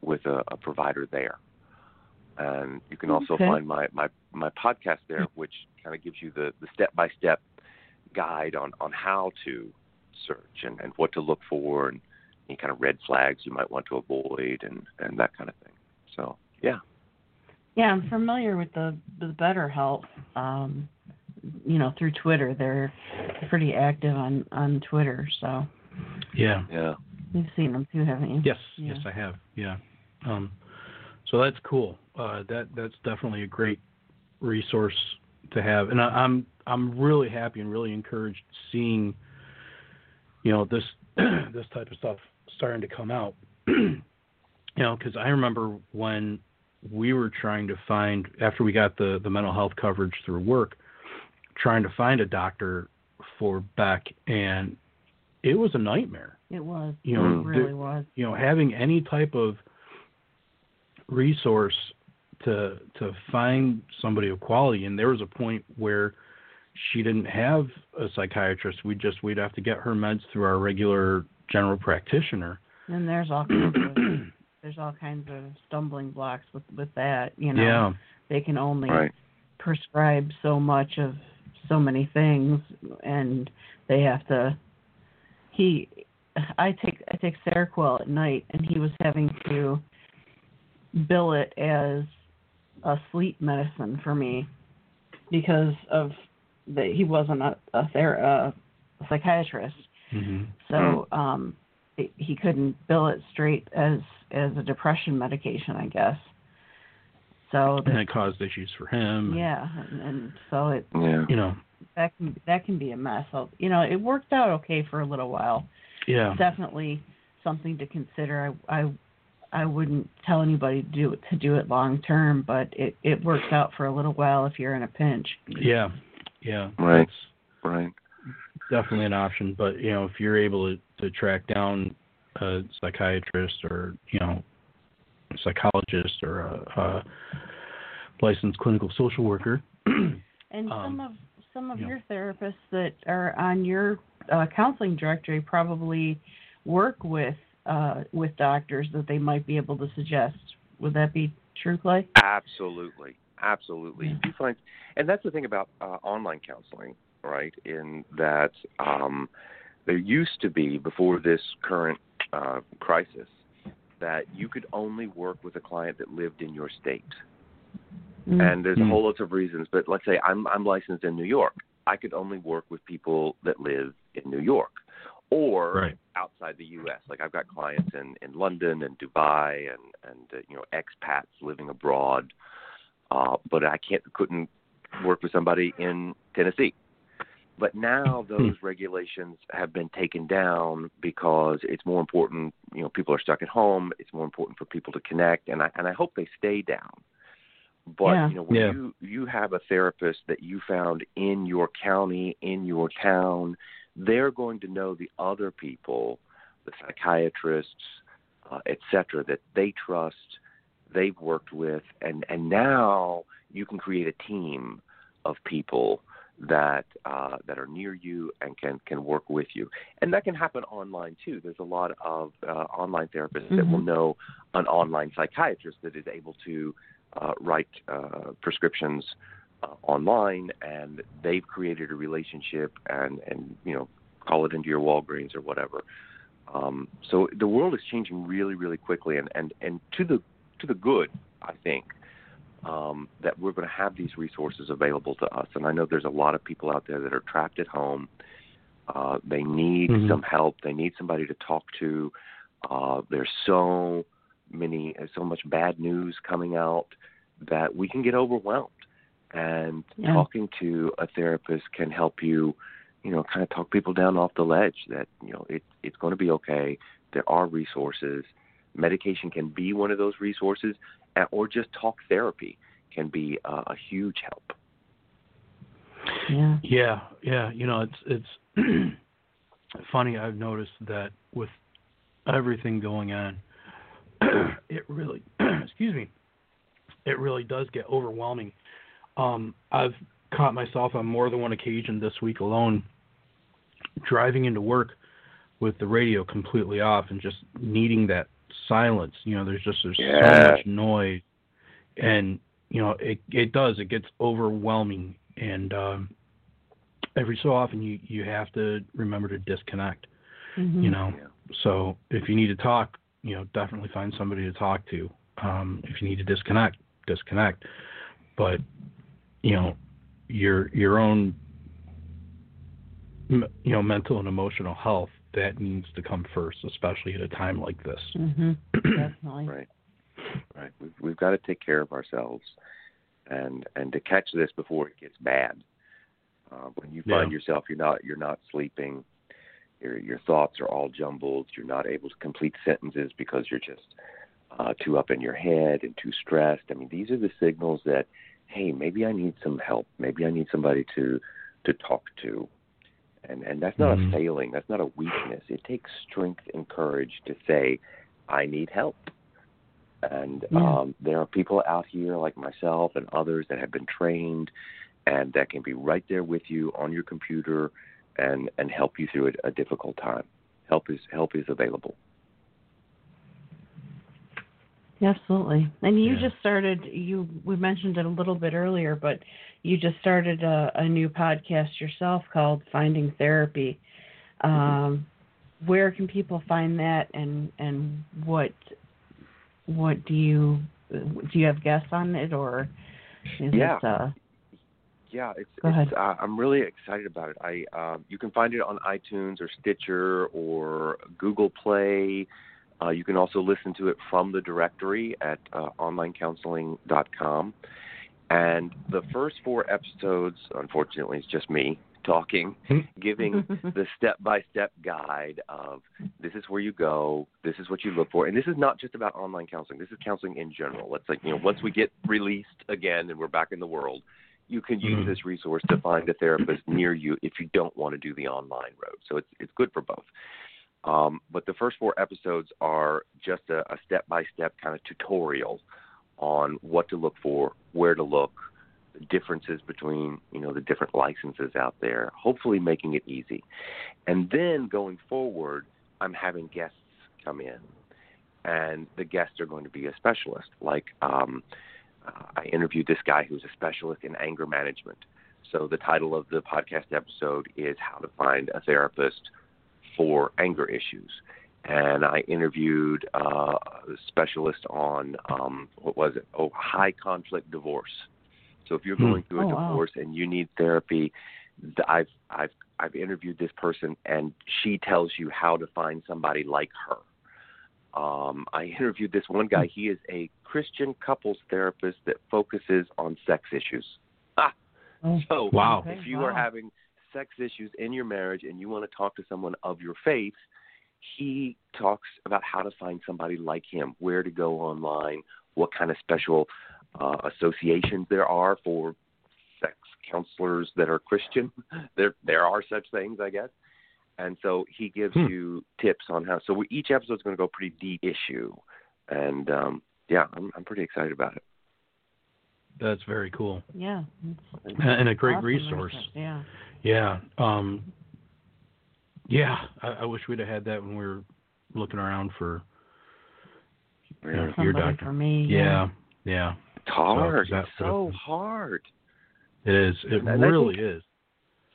with a, a provider there, and you can also Okay. find my my my podcast there, which kind of gives you the the step by step guide on on how to search and and what to look for and any kind of red flags you might want to avoid and and that kind of thing. So yeah. Yeah, I'm familiar with the the BetterHelp. Um, you know, through Twitter, they're pretty active on on Twitter. So Yeah. Yeah. you've seen them too, haven't you? Yes. Yeah. Yes, I have. Yeah. Um, so that's cool. Uh, that that's definitely a great resource to have, and I, I'm I'm really happy and really encouraged seeing, you know, this *clears throat* this type of stuff starting to come out. *clears throat* you know, because I remember when we were trying to find after we got the the mental health coverage through work, trying to find a doctor for Beck, and it was a nightmare. It was. You know, it really there- was. you know, having any type of resource to to find somebody of quality, and there was a point where she didn't have a psychiatrist. We just we'd have to get her meds through our regular general practitioner. And there's all kinds of *clears throat* there's all kinds of stumbling blocks with with that. You know, Yeah. they can only Right. prescribe so much of so many things, and they have to. He, I take I take Seroquel at night, and he was having to bill it as a sleep medicine for me because of the he wasn't a a, ther- a psychiatrist. hmm So um, he couldn't bill it straight as as a depression medication, I guess. So And that, it caused issues for him. yeah, and, and so it Yeah. You know. that can that can be a mess. So, you know, it worked out okay for a little while. Yeah. Definitely something to consider. I I I wouldn't tell anybody to do it to do it long term, but it it works out for a little while if you're in a pinch. Yeah. Yeah. Right. It's Right. definitely an option, but you know, if you're able to, to track down a psychiatrist or you know, psychologist or a, a licensed clinical social worker, *clears throat* And Um, some of some of yeah. your therapists that are on your uh, counseling directory probably work with uh, with doctors that they might be able to suggest. Would that be true, Clay? Absolutely, absolutely. Yeah. You find, and that's the thing about uh, online counseling, right? In that um, there used to be before this current uh, crisis that you could only work with a client that lived in your state, Mm. and there's a whole lot of reasons. But let's say I'm I'm licensed in New York, I could only work with people that live in New York, or right? outside the U.S. Like I've got clients in in London and Dubai and and uh, you know expats living abroad, uh, but I can't couldn't work with somebody in Tennessee. But now those regulations have been taken down because it's more important. You know, people are stuck at home. It's more important for people to connect, and I and I hope they stay down. But Yeah. you know, when Yeah. you you have a therapist that you found in your county, in your town, they're going to know the other people, the psychiatrists, uh, et cetera, that they trust, they've worked with, and and now you can create a team of people that uh, that are near you and can can work with you, and that can happen online too. There's a lot of uh, online therapists that will Mhm. know an online psychiatrist that is able to uh, write uh, prescriptions uh, online, and they've created a relationship and and you know call it into your Walgreens or whatever. Um, so the world is changing really really quickly, and and and to the to the good, I think. Um, that we're going to have these resources available to us, and I know there's a lot of people out there that are trapped at home. Uh, they need Mhm. some help. They need somebody to talk to. Uh, there's so many, so much bad news coming out that we can get overwhelmed. And Yeah. talking to a therapist can help you, you know, kind of talk people down off the ledge that you know it, it's going to be okay. There are resources. Medication can be one of those resources, or just talk therapy can be uh, a huge help. Yeah. Yeah, yeah. You know, it's it's *clears throat* funny. I've noticed that with everything going on, *clears throat* it really, *clears throat* excuse me, it really does get overwhelming. Um, I've caught myself on more than one occasion this week alone, driving into work with the radio completely off and just needing that silence. You know, there's just there's so much noise, and you know, it it does. It gets overwhelming, and um, every so often you you have to remember to disconnect. Mhm. You know, Yeah. so if you need to talk, you know, definitely find somebody to talk to. Um, if you need to disconnect, disconnect. But you know, your your own you know mental and emotional health that needs to come first, especially at a time like this. Mhm. *clears throat* Definitely. Right. Right. We've we've got to take care of ourselves, and and to catch this before it gets bad. Uh, when you find Yeah. yourself you're not you're not sleeping, your your thoughts are all jumbled. You're not able to complete sentences because you're just uh, too up in your head and too stressed. I mean, these are the signals that hey, maybe I need some help. Maybe I need somebody to to talk to. And and that's not Mhm. a failing. That's not a weakness. It takes strength and courage to say, "I need help." And Yeah. um, there are people out here like myself and others that have been trained and that can be right there with you on your computer and and help you through a, a difficult time. Help is help is available. Absolutely. And you Yeah. just started you we mentioned it a little bit earlier, but you just started a, a new podcast yourself called Finding Therapy. Um where can people find that and and what what do you do you have guests on it or is Yeah. it uh Yeah, it's, it's uh, I'm really excited about it. I um, you can find it on iTunes or Stitcher or Google Play. Uh, you can also listen to it from the directory at uh, onlinecounseling.com. And the first four episodes, unfortunately, it's just me talking, *laughs* giving *laughs* the step-by-step guide of this is where you go, this is what you look for, and this is not just about online counseling. This is counseling in general. Let's like you know, once we get released again and we're back in the world, you can use Mhm. this resource to find a therapist near you if you don't want to do the online road. So it's it's good for both. Um, but the first four episodes are just a, a step-by-step kind of tutorial on what to look for, where to look, the differences between you know the different licenses out there. Hopefully, making it easy. And then going forward, I'm having guests come in, and the guests are going to be a specialist. Like um, I interviewed this guy who's a specialist in anger management. So the title of the podcast episode is How to Find a Therapist for Anger Issues. And I interviewed uh, a specialist on um, what was it? Oh, high conflict divorce. So if you're Hmm. going through a Oh, wow. divorce and you need therapy, I've I've I've interviewed this person and she tells you how to find somebody like her. Um, I interviewed this one guy. He is a Christian couples therapist that focuses on sex issues. Ah, Oh, so Wow. okay, if you wow. are having sex issues in your marriage and you want to talk to someone of your faith, he talks about how to find somebody like him, where to go online, what kind of special uh, associations there are for sex counselors that are Christian. *laughs* There there are such things, I guess. And so he gives Hmm. you tips on how. So we, each episode is going to go pretty deep issue, and um, yeah, I'm I'm pretty excited about it. That's very cool yeah. and a great awesome resource. Yeah. Yeah. Um, yeah. I, I wish we'd have had that when we were looking around for you know, your doctor. for me. Yeah. Yeah. It's hard. So that it's so would've- hard. It is. It And really think- is.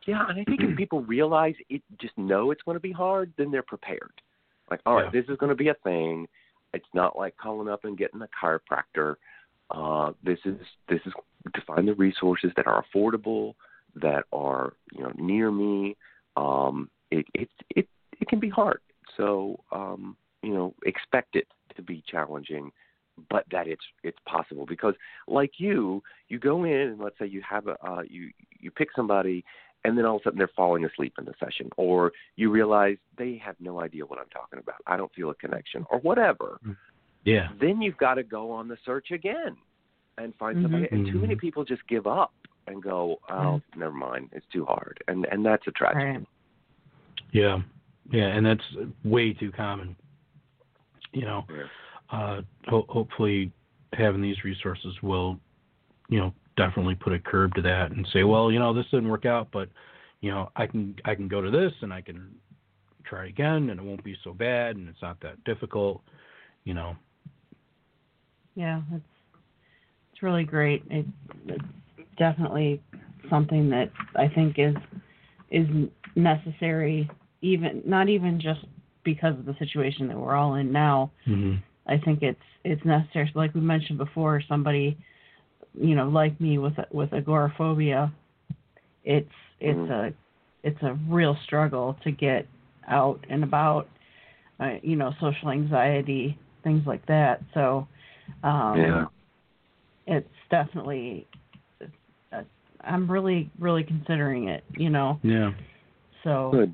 Yeah, and I think if people realize it, just know it's going to be hard, then they're prepared. Like, all right, Yeah. this is going to be a thing. It's not like calling up and getting a chiropractor. Uh, this is this is to find the resources that are affordable, that are you know near me. Um, it it it it can be hard. So um, you know, expect it to be challenging, but that it's it's possible because like you, you go in and let's say you have a uh, you you pick somebody and then all of a sudden they're falling asleep in the session or you realize they have no idea what I'm talking about. I don't feel a connection or whatever. Yeah. Then you've got to go on the search again and find somebody and too many Mhm. people just give up and go, "Oh, never mind. It's too hard." And and that's a tragedy. Right. Yeah. Yeah. And that's way too common. You know, Yeah. uh, ho- hopefully having these resources will, you know, definitely put a curb to that and say, well, you know, this didn't work out, but you know, I can I can go to this and I can try again and it won't be so bad and it's not that difficult, you know. Yeah, it's it's really great. It, it's definitely something that I think is is necessary. Even not even just because of the situation that we're all in now. Mm-hmm. I think it's it's necessary. Like we mentioned before, somebody, you know, like me with with agoraphobia, it's it's Mhm. a it's a real struggle to get out and about. Uh, you know, social anxiety, things like that. So, um, Yeah. it's definitely. Uh, I'm really really considering it. You know, Yeah. so Good.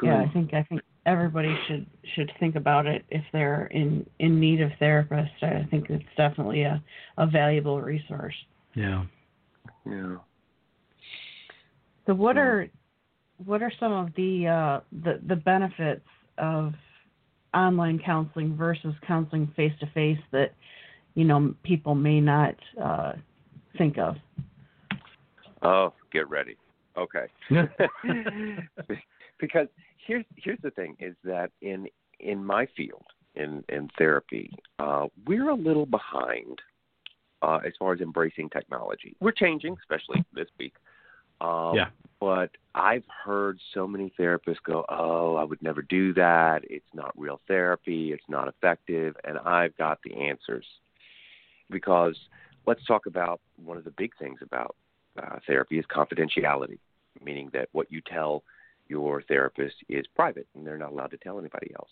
Good. yeah, I think I think everybody should should think about it if they're in in need of therapists. I think it's definitely a a valuable resource. Yeah. Yeah. So what Hmm. are what are some of the uh, the the benefits of online counseling versus counseling face to face that you know people may not uh, think of? Oh, get ready. Okay. *laughs* *laughs* because here's here's the thing is that in in my field in in therapy, uh, we're a little behind uh, as far as embracing technology. We're changing, especially this week. Um, Yeah. But I've heard so many therapists go, "Oh, I would never do that. It's not real therapy. It's not effective." And I've got the answers because let's talk about one of the big things about uh, therapy is confidentiality, meaning that what you tell your therapist is private and they're not allowed to tell anybody else.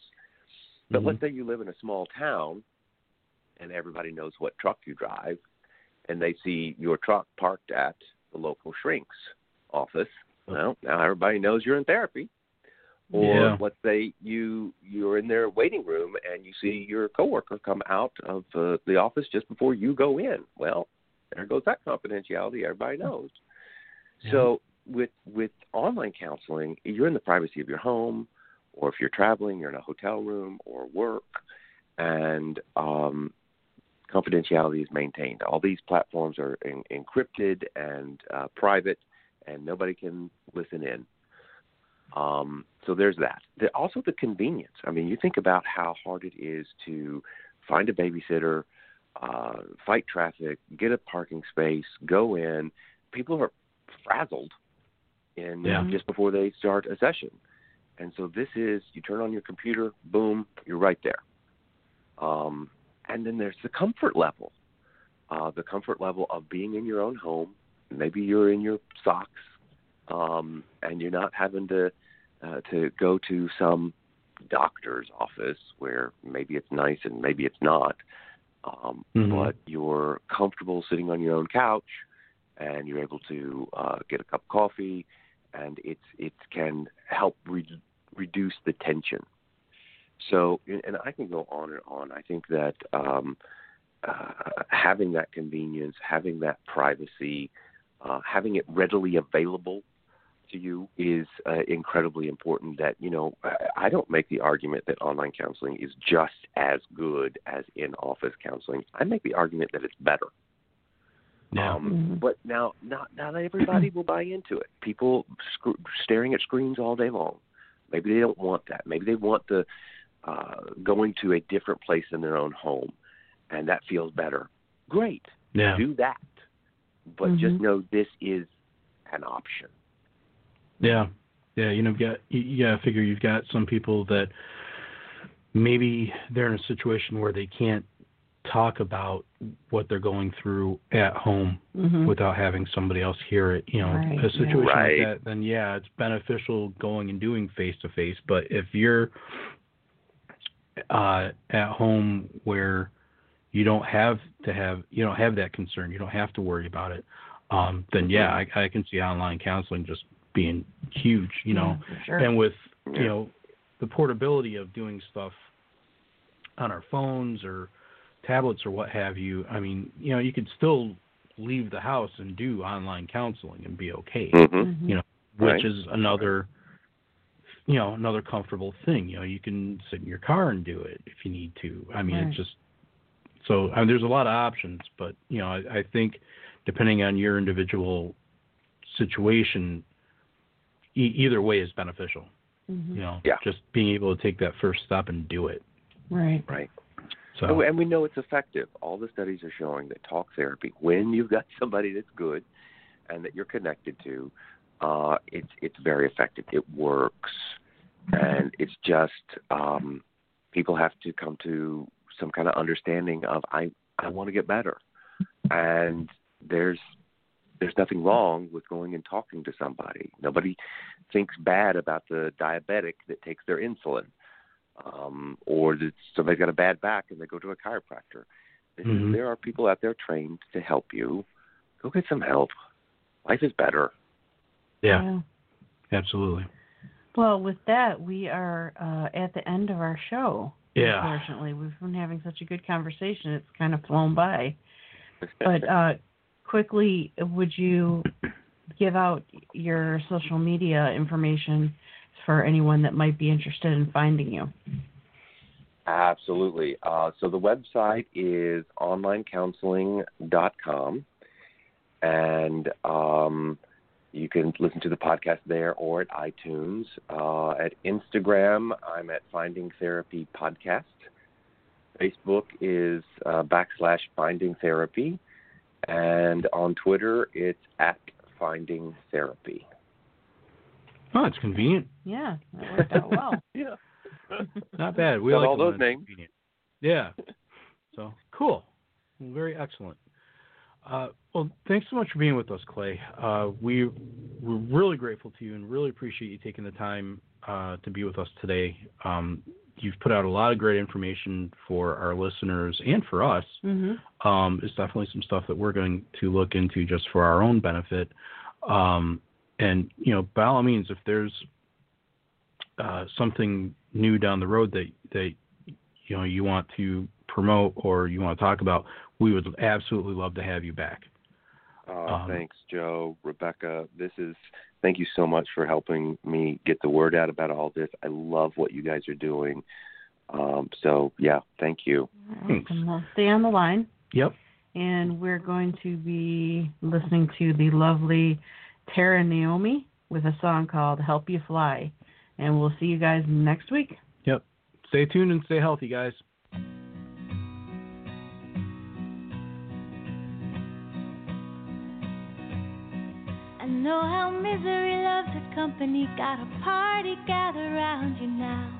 But Mhm. let's say you live in a small town and everybody knows what truck you drive and they see your truck parked at the local shrink's office. Well, now everybody knows you're in therapy. Or Yeah. let's say you you're in their waiting room and you see your coworker come out of uh, the office just before you go in. Well, there goes that confidentiality. Everybody knows. So with with online counseling, you're in the privacy of your home, or if you're traveling, you're in a hotel room or work, and um, confidentiality is maintained. All these platforms are en- encrypted and uh, private, and nobody can listen in. Um, so there's that. There, also, the convenience. I mean, you think about how hard it is to find a babysitter, uh, fight traffic, get a parking space, go in. People are frazzled in Yeah. just before they start a session. And so this is you turn on your computer, boom, you're right there. Um, and then there's the comfort level, uh, the comfort level of being in your own home. Maybe you're in your socks, um, and you're not having to uh, to go to some doctor's office where maybe it's nice and maybe it's not. Um, Mhm. But you're comfortable sitting on your own couch, and you're able to uh, get a cup of coffee, and it's it can help re- reduce the tension. So, and I can go on and on. I think that um, uh, having that convenience, having that privacy, uh, having it readily available to you is uh, incredibly important. That you know, I, don't make the argument that online counseling is just as good as in-office counseling. I make the argument that it's better. Yeah. Um, Mhm. But now, not not everybody will buy into it. People sc- staring at screens all day long. Maybe they don't want that. Maybe they want the uh, going to a different place in their own home, and that feels better. Great, yeah. do that. But just Mhm. know this is an option. Yeah, yeah. You know, you got you, you gotta figure you've got some people that maybe they're in a situation where they can't talk about what they're going through at home Mhm. without having somebody else hear it. You know, Right, a situation yeah. Right. like that, then yeah, it's beneficial going and doing face to face. But if you're uh, at home where you don't have to have you don't have that concern, you don't have to worry about it, um, then yeah, I, I can see online counseling just being huge. You know, Yeah, sure. and with Yeah. you know the portability of doing stuff on our phones or tablets or what have you i mean you know you could still leave the house and do online counseling and be okay Mm-hmm. Mhm. you know which Right. is another you know another comfortable thing you know you can sit in your car and do it if you need to i mean Right. it's just so I mean, there's a lot of options but you know I, I think depending on your individual situation e- either way is beneficial Mhm. you know Yeah. just being able to take that first step and do it Right. Right. So And we- And we know it's effective. All the studies are showing that talk therapy, when you've got *laughs* somebody that's good and that you're connected to, uh, it's it's very effective. It works, and it's just um, people have to come to some kind of understanding of I I want to get better, and there's there's nothing wrong with going and talking to somebody. Nobody thinks bad about the diabetic that takes their insulin um, or that somebody's got a bad back and they go to a chiropractor. This is- Mhm. there are people out there trained to help you. Go get some help. Life is better. yeah absolutely Well, with that, we are uh, at the end of our show. Yeah. Unfortunately, we've been having such a good conversation; it's kind of flown by. *laughs* But uh, quickly, would you give out your social media information for anyone that might be interested in finding you. Absolutely. Uh, so the website is onlinecounseling.com, and um, you can listen to the podcast there or at iTunes. Uh, at Instagram, I'm at Finding Therapy Podcast. Facebook is uh, backslash Finding Therapy, and on Twitter, it's at Finding Therapy. Oh, it's convenient. Yeah, that worked out well. *laughs* yeah. *laughs* Not bad. We Got like all those it's names. convenient. Yeah. So cool. Very excellent. Uh, well, thanks so much for being with us, Clay. Uh, we we're really grateful to you and really appreciate you taking the time uh, to be with us today. Um, you've put out a lot of great information for our listeners and for us. hmm Um, it's definitely some stuff that we're going to look into just for our own benefit. Um, and you know, by all means, if there's uh, something new down the road that that you know you want to promote or you want to talk about, we would absolutely love to have you back. Uh, Um, thanks, Joe, Rebecca. This is thank you so much for helping me get the word out about all this. I love what you guys are doing. Um, so yeah, thank you. Thanks. Awesome. Well, stay on the line, Yep. and we're going to be listening to the lovely Tara Naomi with a song called "Help You Fly," and we'll see you guys next week. Yep. Stay tuned and stay healthy, guys. I know how misery loves her company. Got a party gathered around you now.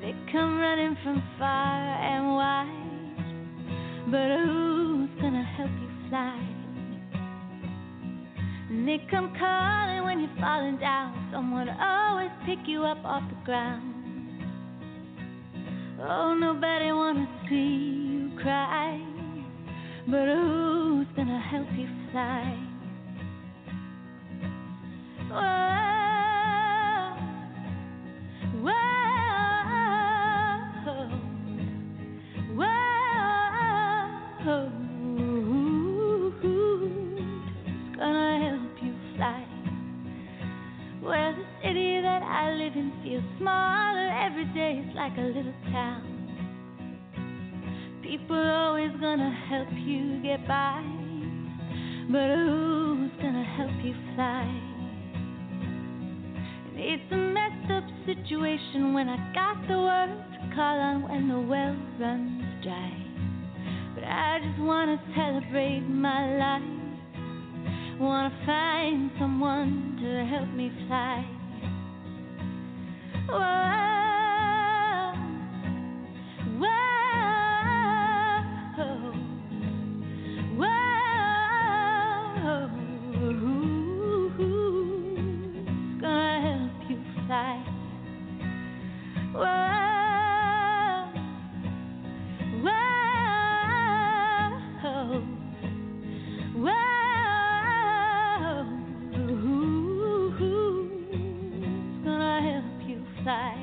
They come running from far and wide, but who's gonna help you fly? And they come calling when you're falling down. Someone always pick you up off the ground. Oh, nobody wanna see you cry, but who's gonna help you fly? Whoa, whoa, smaller every day. It's like a little town. People always gonna help you get by, but who's gonna help you fly? It's a messed up situation when I got the words to call on when the well runs dry. But I just wanna celebrate my life. Wanna find someone to help me fly. Whoa. side.